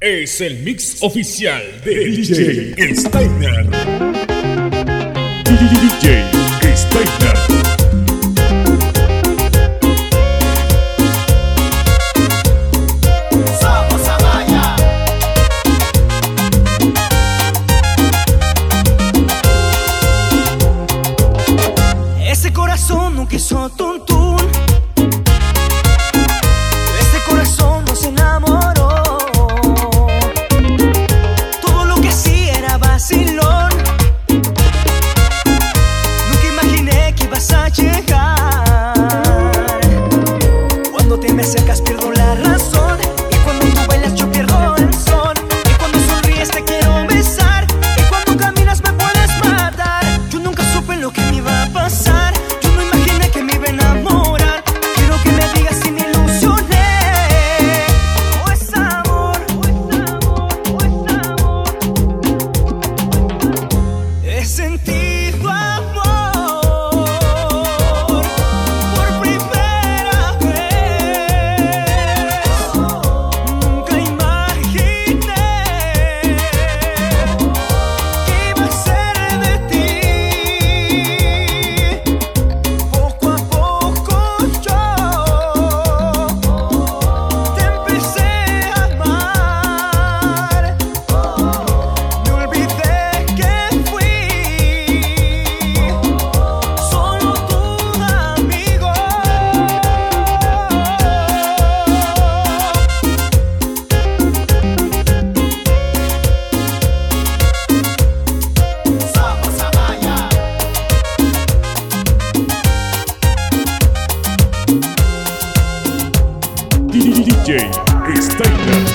es el mix oficial de DJ Steiner. DJ DJ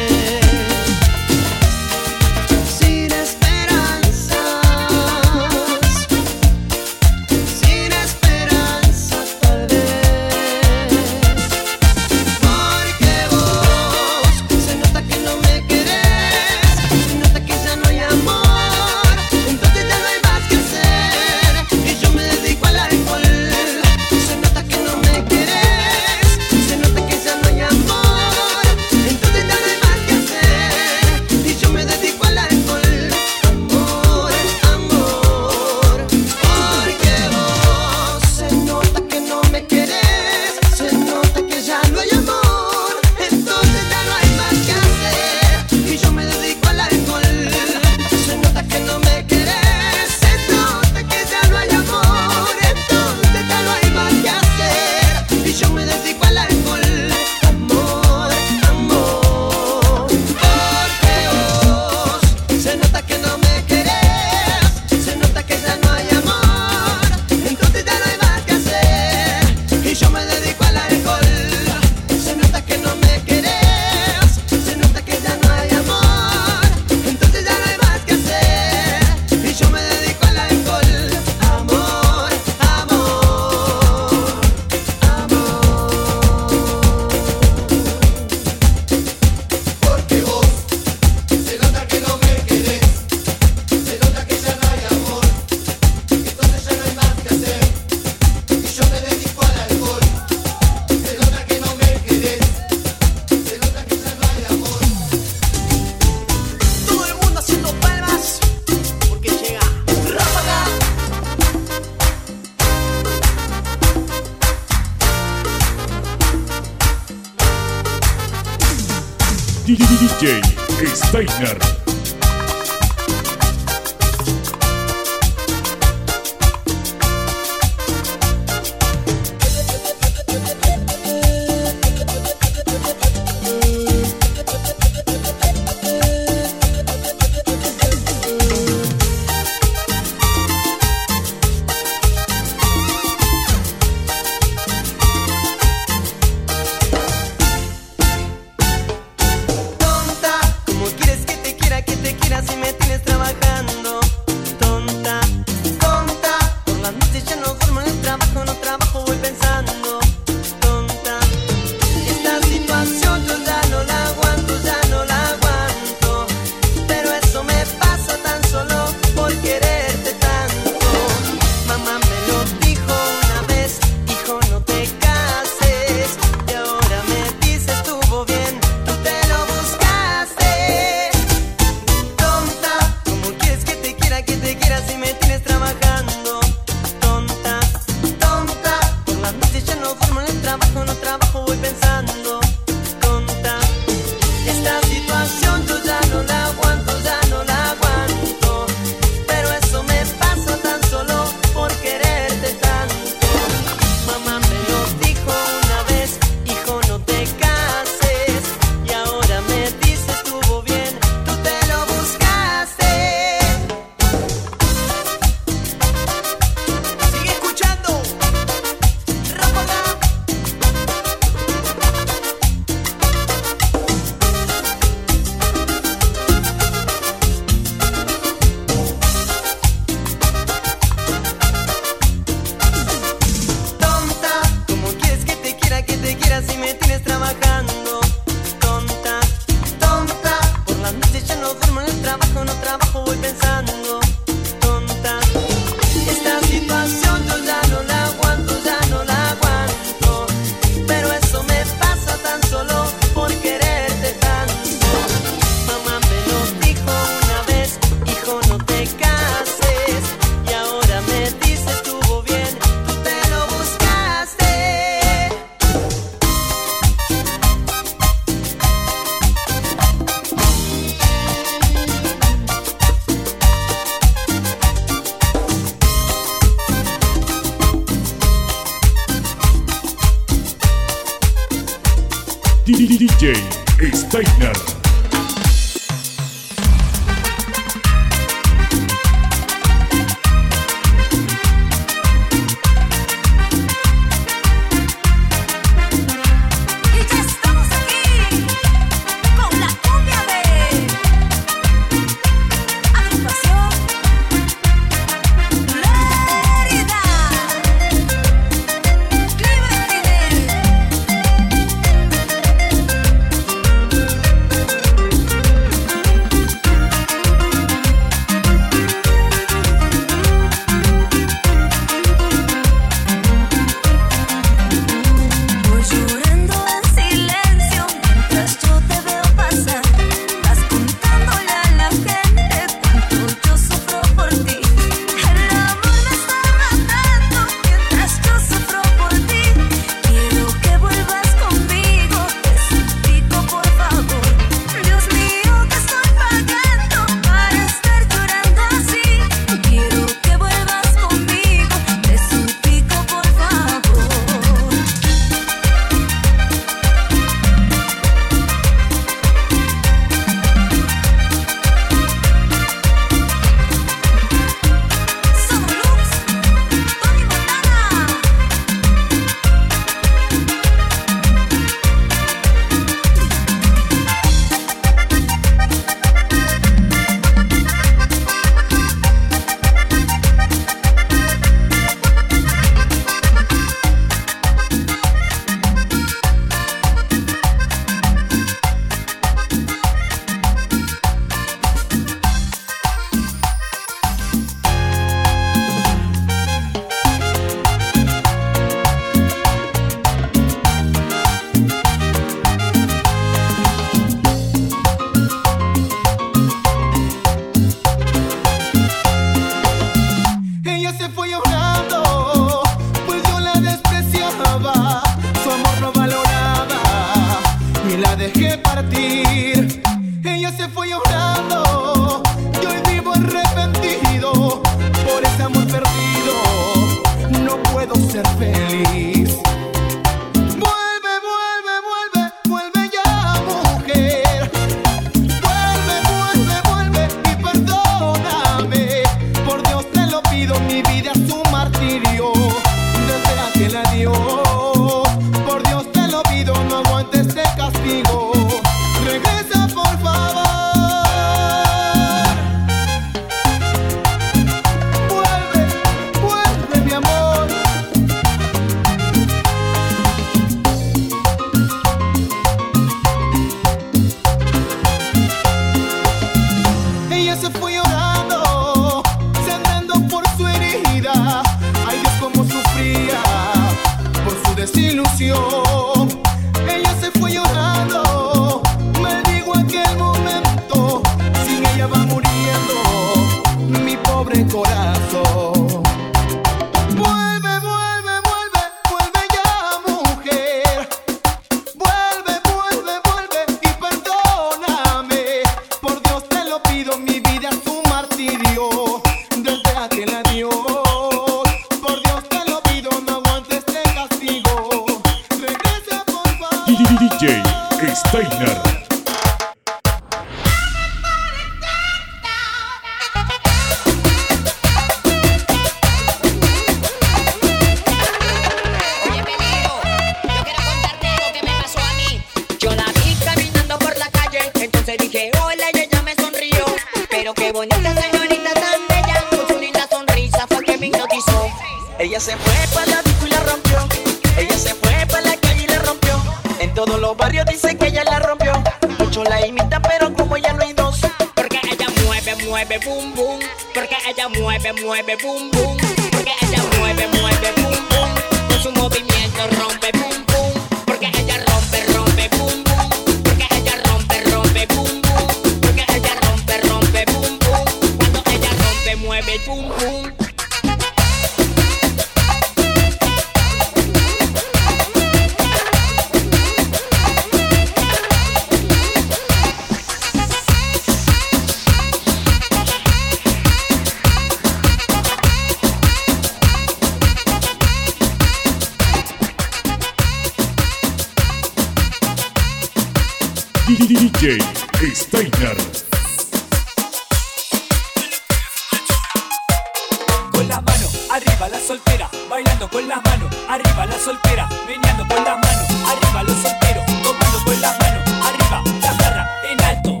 la soltera, meneando con las manos, arriba los solteros, tomando con las manos, arriba la barra en alto.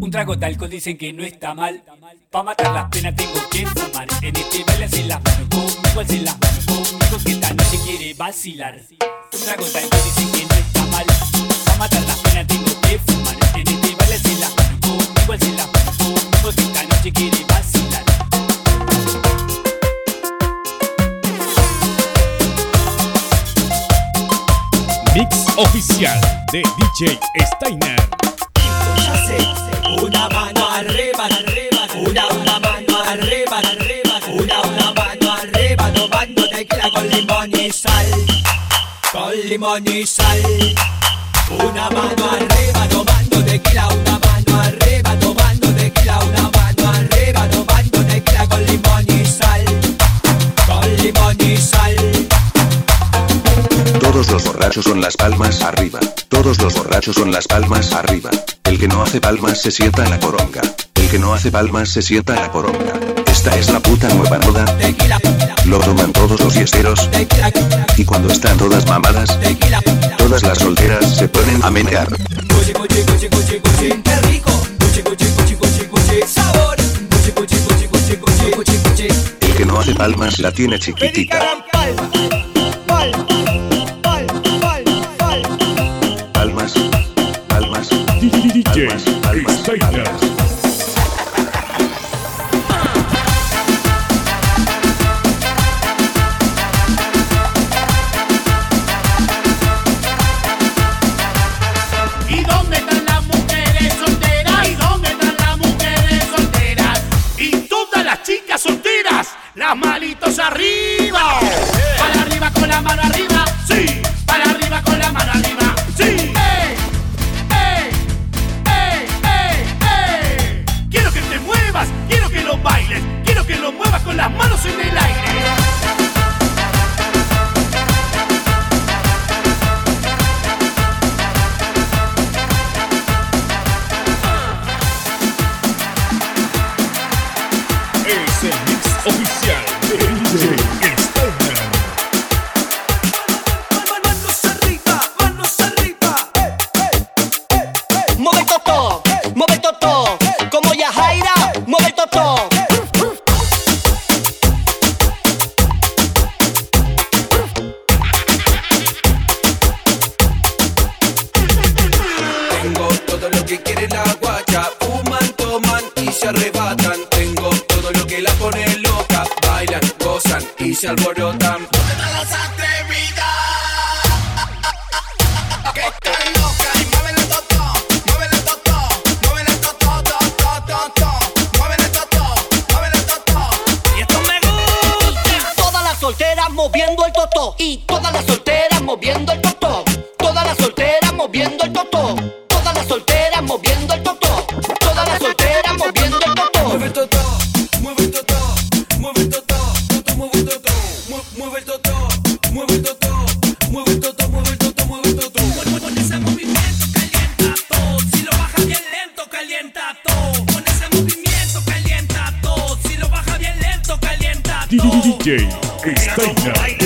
Un trago de alcohol dicen que no está mal, pa' matar las penas tengo que fumar, en este baile hace las manos, conmigo hace las manos, conmigo que esta noche quiere vacilar. Un trago de alcohol dicen que no está mal, pa' matar las penas tengo que fumar. Mix oficial de DJ Steiner. Una mano arriba, arriba, una, una mano arriba, arriba, una, una mano arriba, tomando tequila con limón y sal, con limón y sal. Una mano arriba, tomando tequila, una mano arriba. Todos los borrachos son las palmas arriba. Todos los borrachos son las palmas arriba. El que no hace palmas se sienta a la coronga. El que no hace palmas se sienta a la coronga. Esta es la puta nueva moda. Lo toman todos los yesteros. Y cuando están todas mamadas, todas las solteras se ponen a menear. El que no hace palmas la tiene chiquitita. DJ Steiner.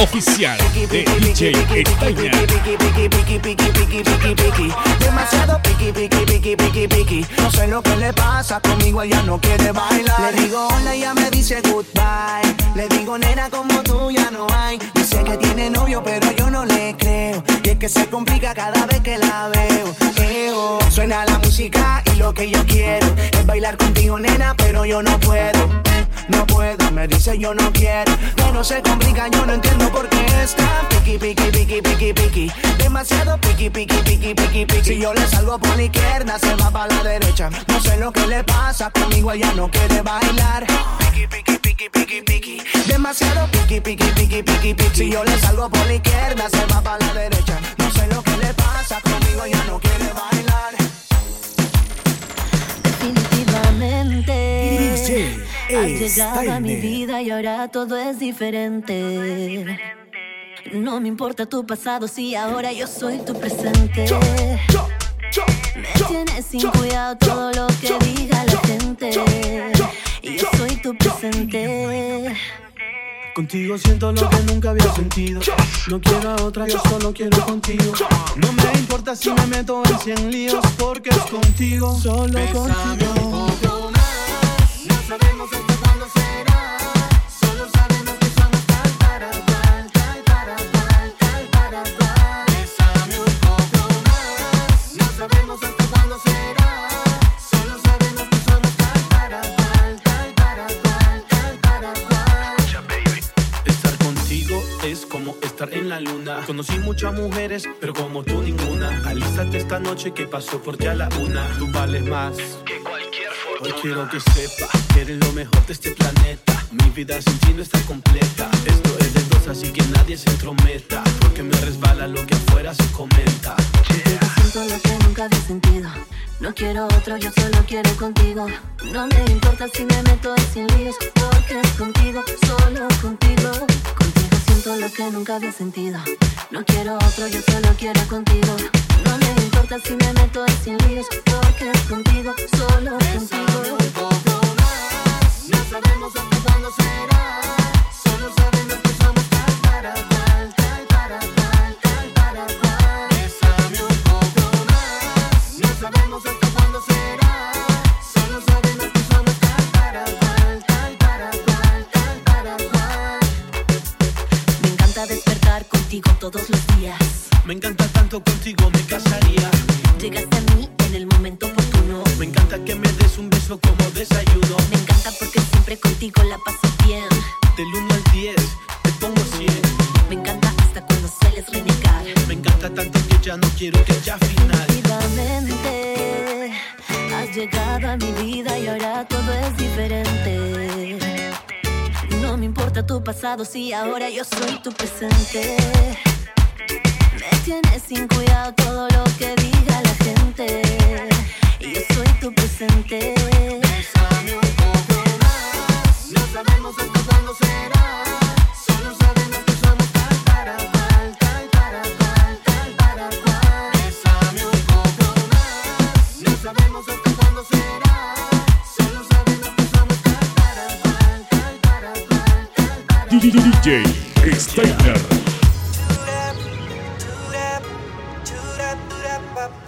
oficial de DJ España. Demasiado piqui, piqui, piqui, piqui, piqui. No sé lo que le pasa conmigo, ella no quiere bailar. Le digo hola, ella me dice goodbye. Le digo nena, como tú ya no hay. Dice que tiene novio, pero yo no le creo. Y es que se complica cada vez que la veo. Eo. Suena la música y lo que yo quiero es bailar contigo, nena, pero yo no puedo. No puedo, me dice yo no quiero. Pero se complica, yo no entiendo entiendo por está piqui, piqui, piqui, piqui, piqui. Demasiado piqui, piqui, piqui, piqui, piqui. Si yo le salgo por la izquierda, se va para la derecha. No sé lo que le pasa, conmigo ella no quiere bailar. Piqui, piqui, piqui, piqui, piqui. Demasiado piqui, piqui, piqui, piqui, piqui. Si yo le salgo por la izquierda, se va para la derecha. No sé lo que le pasa, conmigo ella no quiere bailar nuevamente. Has llegado a mi vida y ahora todo es diferente. No me importa tu pasado si ahora yo soy tu presente. Me tienes sin cuidado todo lo que diga la gente. Yo soy tu presente. Contigo siento lo que nunca había sentido. No quiero a otra, yo solo quiero contigo. No me importa si me meto en cien líos, porque es contigo, solo contigo. Estar en la luna. Conocí muchas mujeres, pero como tú ninguna. Alístate esta noche que pasó por ti a la una. Tú vales más que cualquier fortuna. Hoy quiero que sepa que eres lo mejor de este planeta. Mi vida sin ti no está completa. Esto es de dos, así que nadie se entrometa. Porque me resbala lo que afuera se comenta. Contigo siento lo que nunca había sentido. No quiero otro, yo solo quiero contigo. No me importa si me meto en cien líos, porque es contigo, solo contigo. Contigo siento lo que nunca había sentido. No quiero otro, yo solo quiero contigo. No me importa si me meto en cien líos, porque es contigo, solo contigo. No sabemos hasta cuándo será. Solo sabemos que somos tal para todos los días. Me encanta tanto contigo, me casaría. Tu pasado si ahora yo soy tu presente. Me tienes sin cuidado todo lo que diga la gente. Y yo soy tu presente. Bésame un poco más. No sabemos hasta cuándo será. DJ Steiner.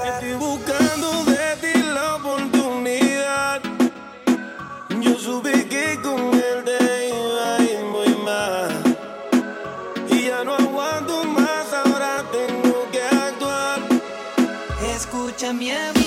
Estoy buscando de ti la oportunidad. Yo supe que con él te iba a ir muy mal. Y ya no aguanto más, ahora tengo que actuar. Escúchame a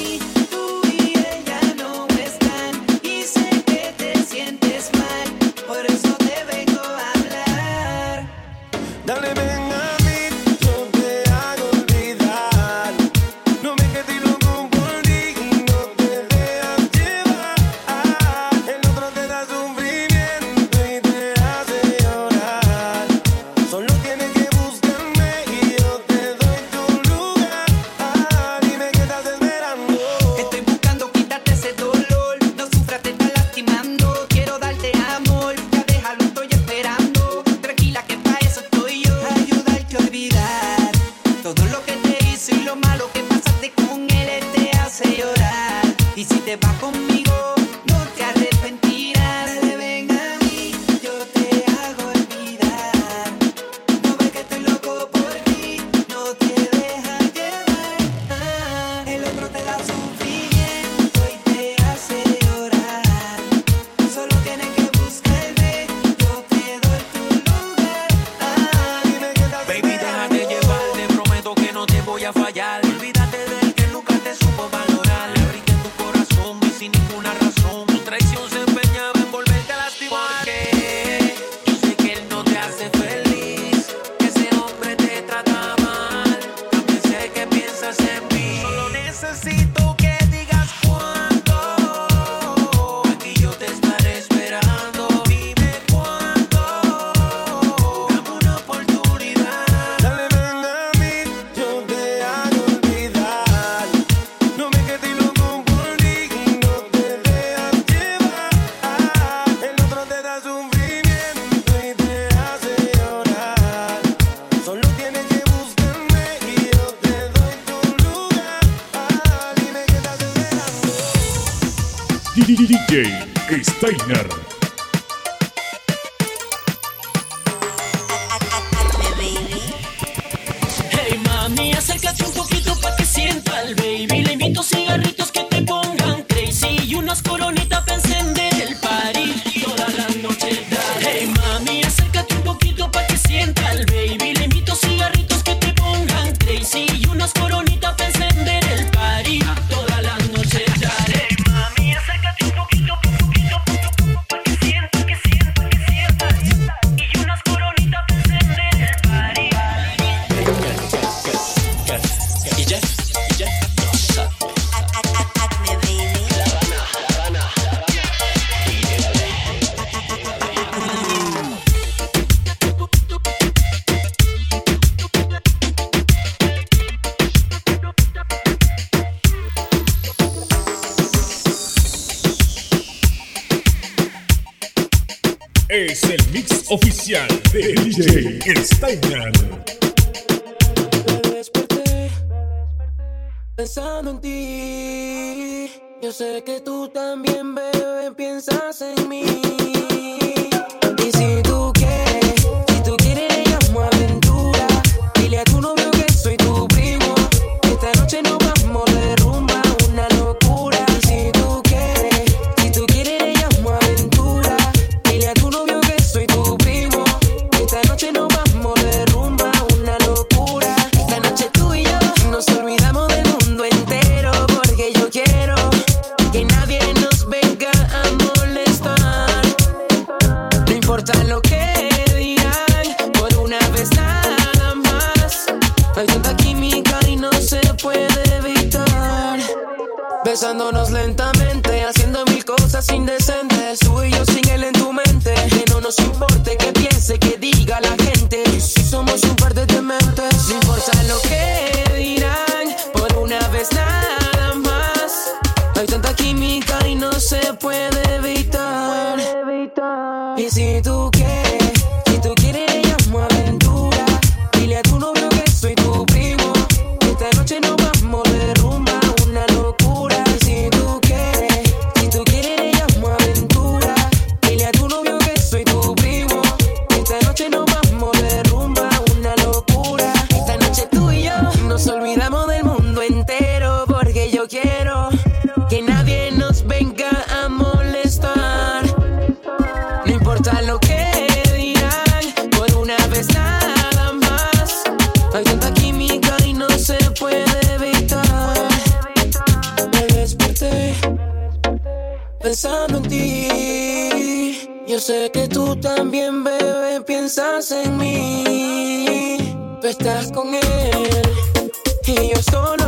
y yo solo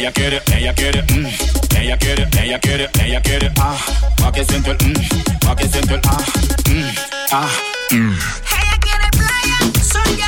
Ella quiere, ella quiere, mmm. Ella quiere, ella quiere, ella quiere, ah. Pa' que siento el mmm, pa' que siento el ah. Mmm, ah, mmm. Ella quiere playa, soy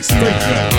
Statement.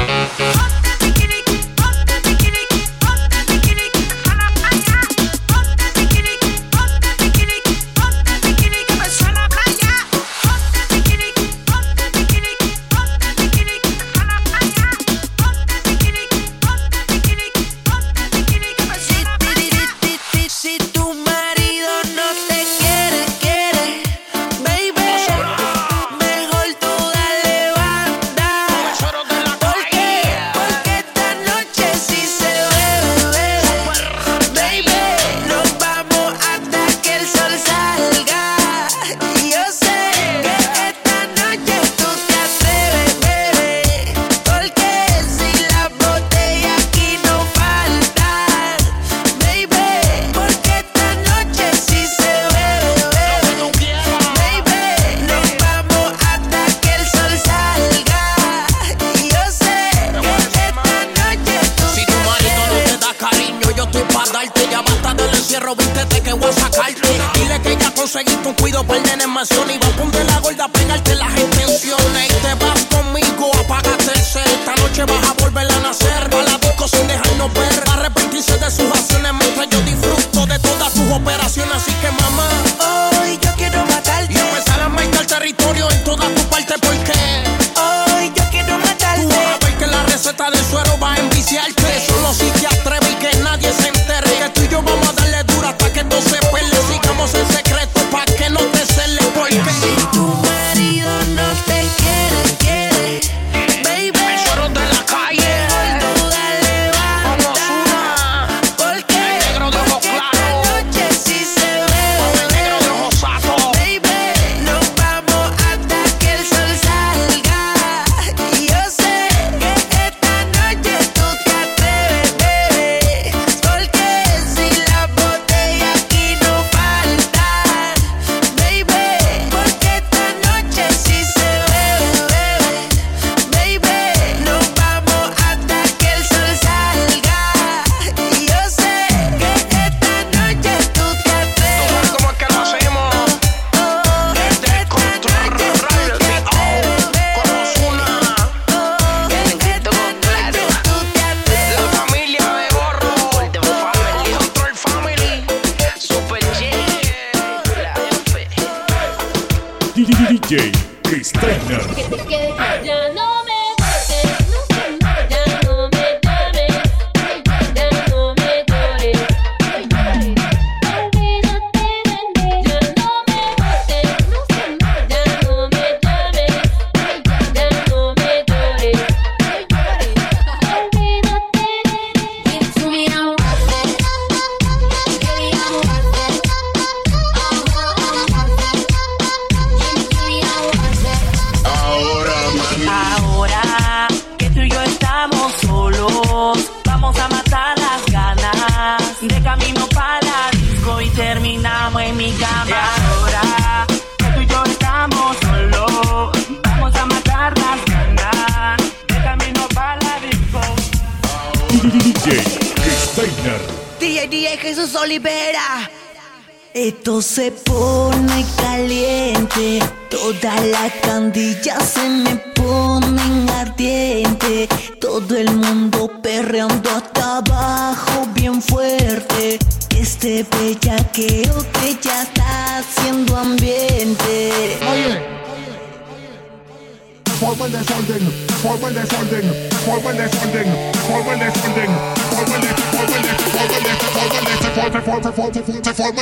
Сергей.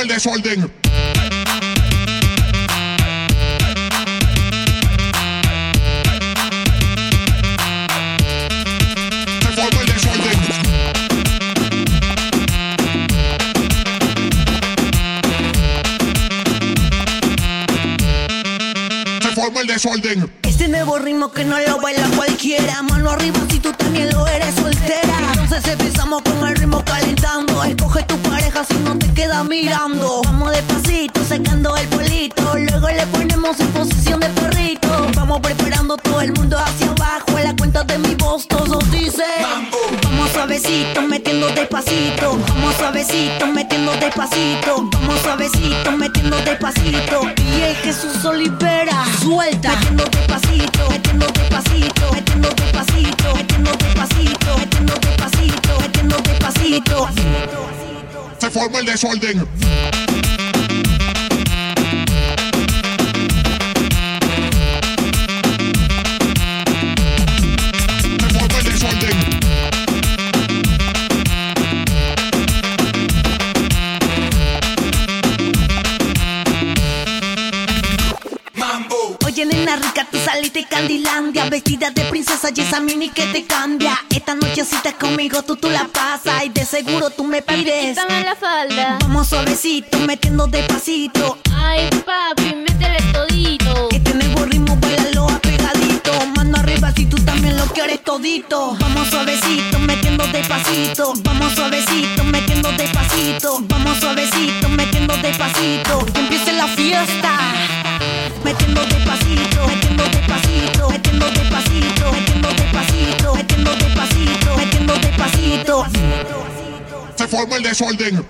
will this whole. El desorden. Este nuevo ritmo que no lo baila cualquiera. Mano arriba si tú también lo eres soltera. Entonces empezamos con el ritmo calentando. Escoge tu pareja si no te queda mirando. Vamos despacito, secando el polito. Luego le ponemos en posición de perrito. Vamos preparando todo el mundo hacia abajo. En la cuenta de mi voz todos dicen. Vamos suavecito, metiendo despacito. Vamos suavecito, metiendo despacito. Vamos suavecito, metiendo despacito. Y es Jesús Olivera. Suelta. Despacito, metiendo. Se forma el desorden. Nena rica, saliste de Candilandia. Vestida de princesa y esa mini que te cambia. Esta nochecita conmigo tú, tú la pasas. Y de seguro tú me pides. Quítame la falda. Vamos suavecito, metiendo despacito. Ay, papi, métele todito. Este nuevo ritmo, bailalo apegadito Mano arriba si tú también lo quieres todito. Vamos suavecito, metiendo despacito. Vamos suavecito, metiendo despacito. Vamos suavecito, metiendo despacito. Que empiece la fiesta Metiendo despacito, metiendo despacito, metiendo despacito, metiendo despacito, metiendo despacito, metiendo despacito. Se forma el desorden.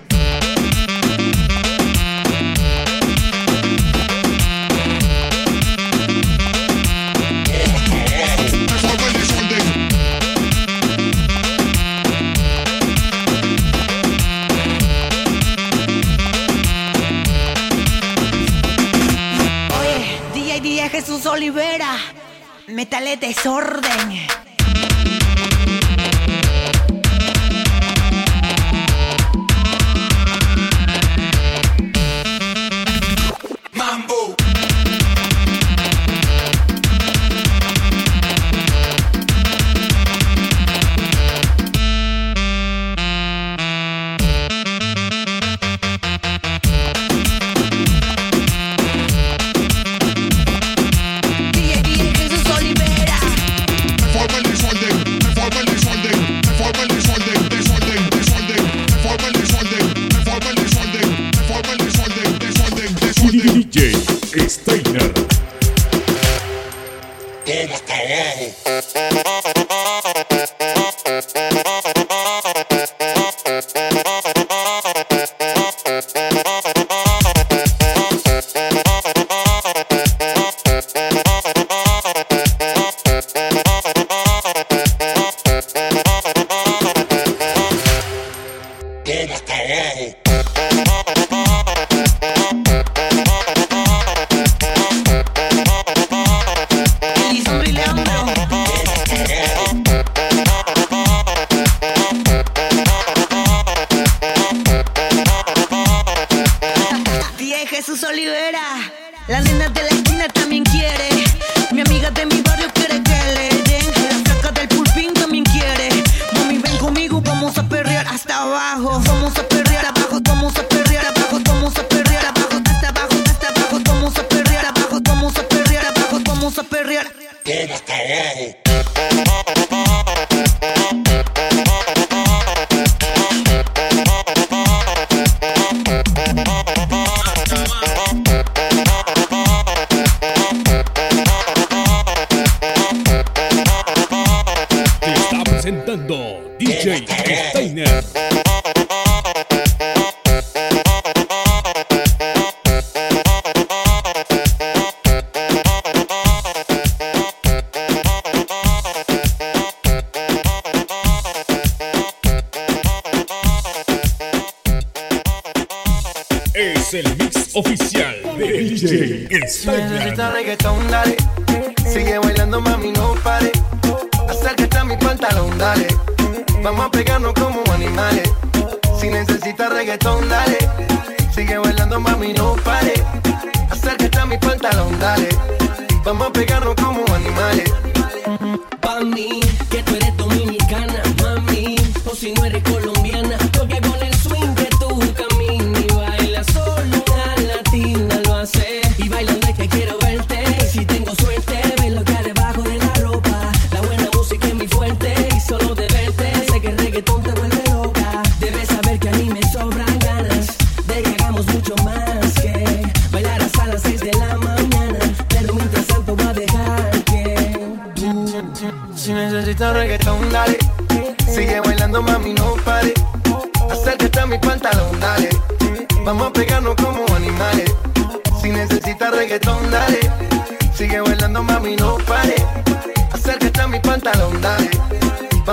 desorden.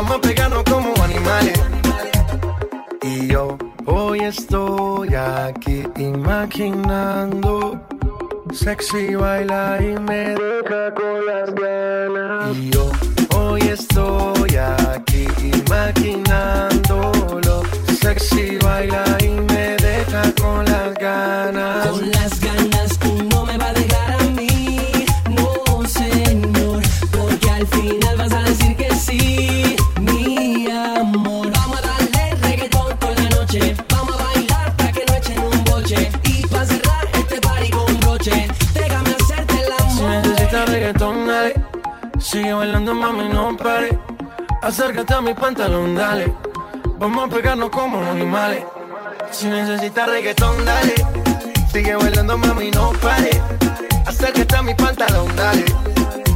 Vamos a pegarnos como animales. Y yo hoy estoy aquí imaginando. Sexy baila y me deja con las ganas. Y yo hoy estoy aquí imaginándolo. Sexy baila y me deja con las ganas. Con las ganas tú no me vas a dejar a mí, no señor, porque al final Sigue bailando, mami, no pare. Acércate a mi pantalón, dale. Vamos a pegarnos como animales. Si necesitas reggaetón, dale. Sigue bailando, mami, no pare. Acércate a mi pantalón, dale.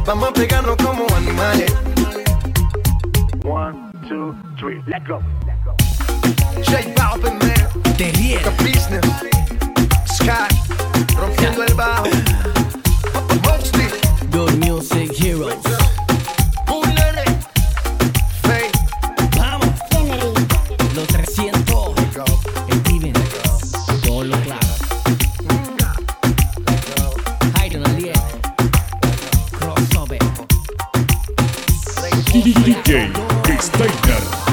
Vamos a pegarnos como animales. One, two, three, let's go. J Balvin, man. De. The business. Sky. Rompiendo el bajo. Good Music Heroes. Steiner. J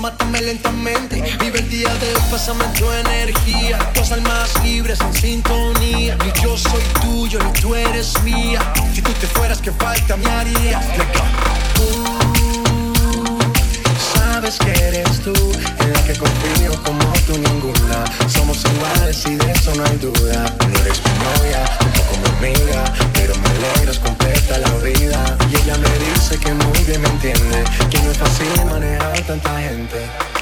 mátame lentamente. Vive el día de hoy, pásame tu energía. Dos almas libres en sintonía. Ni yo soy tuyo, ni tú eres mía. Si tú te fueras, que falta me haría. Let's go. Sabes que eres tú en la que confío como tú ninguna. Somos iguales y de eso no hay duda. No eres mi novia, tanta gente.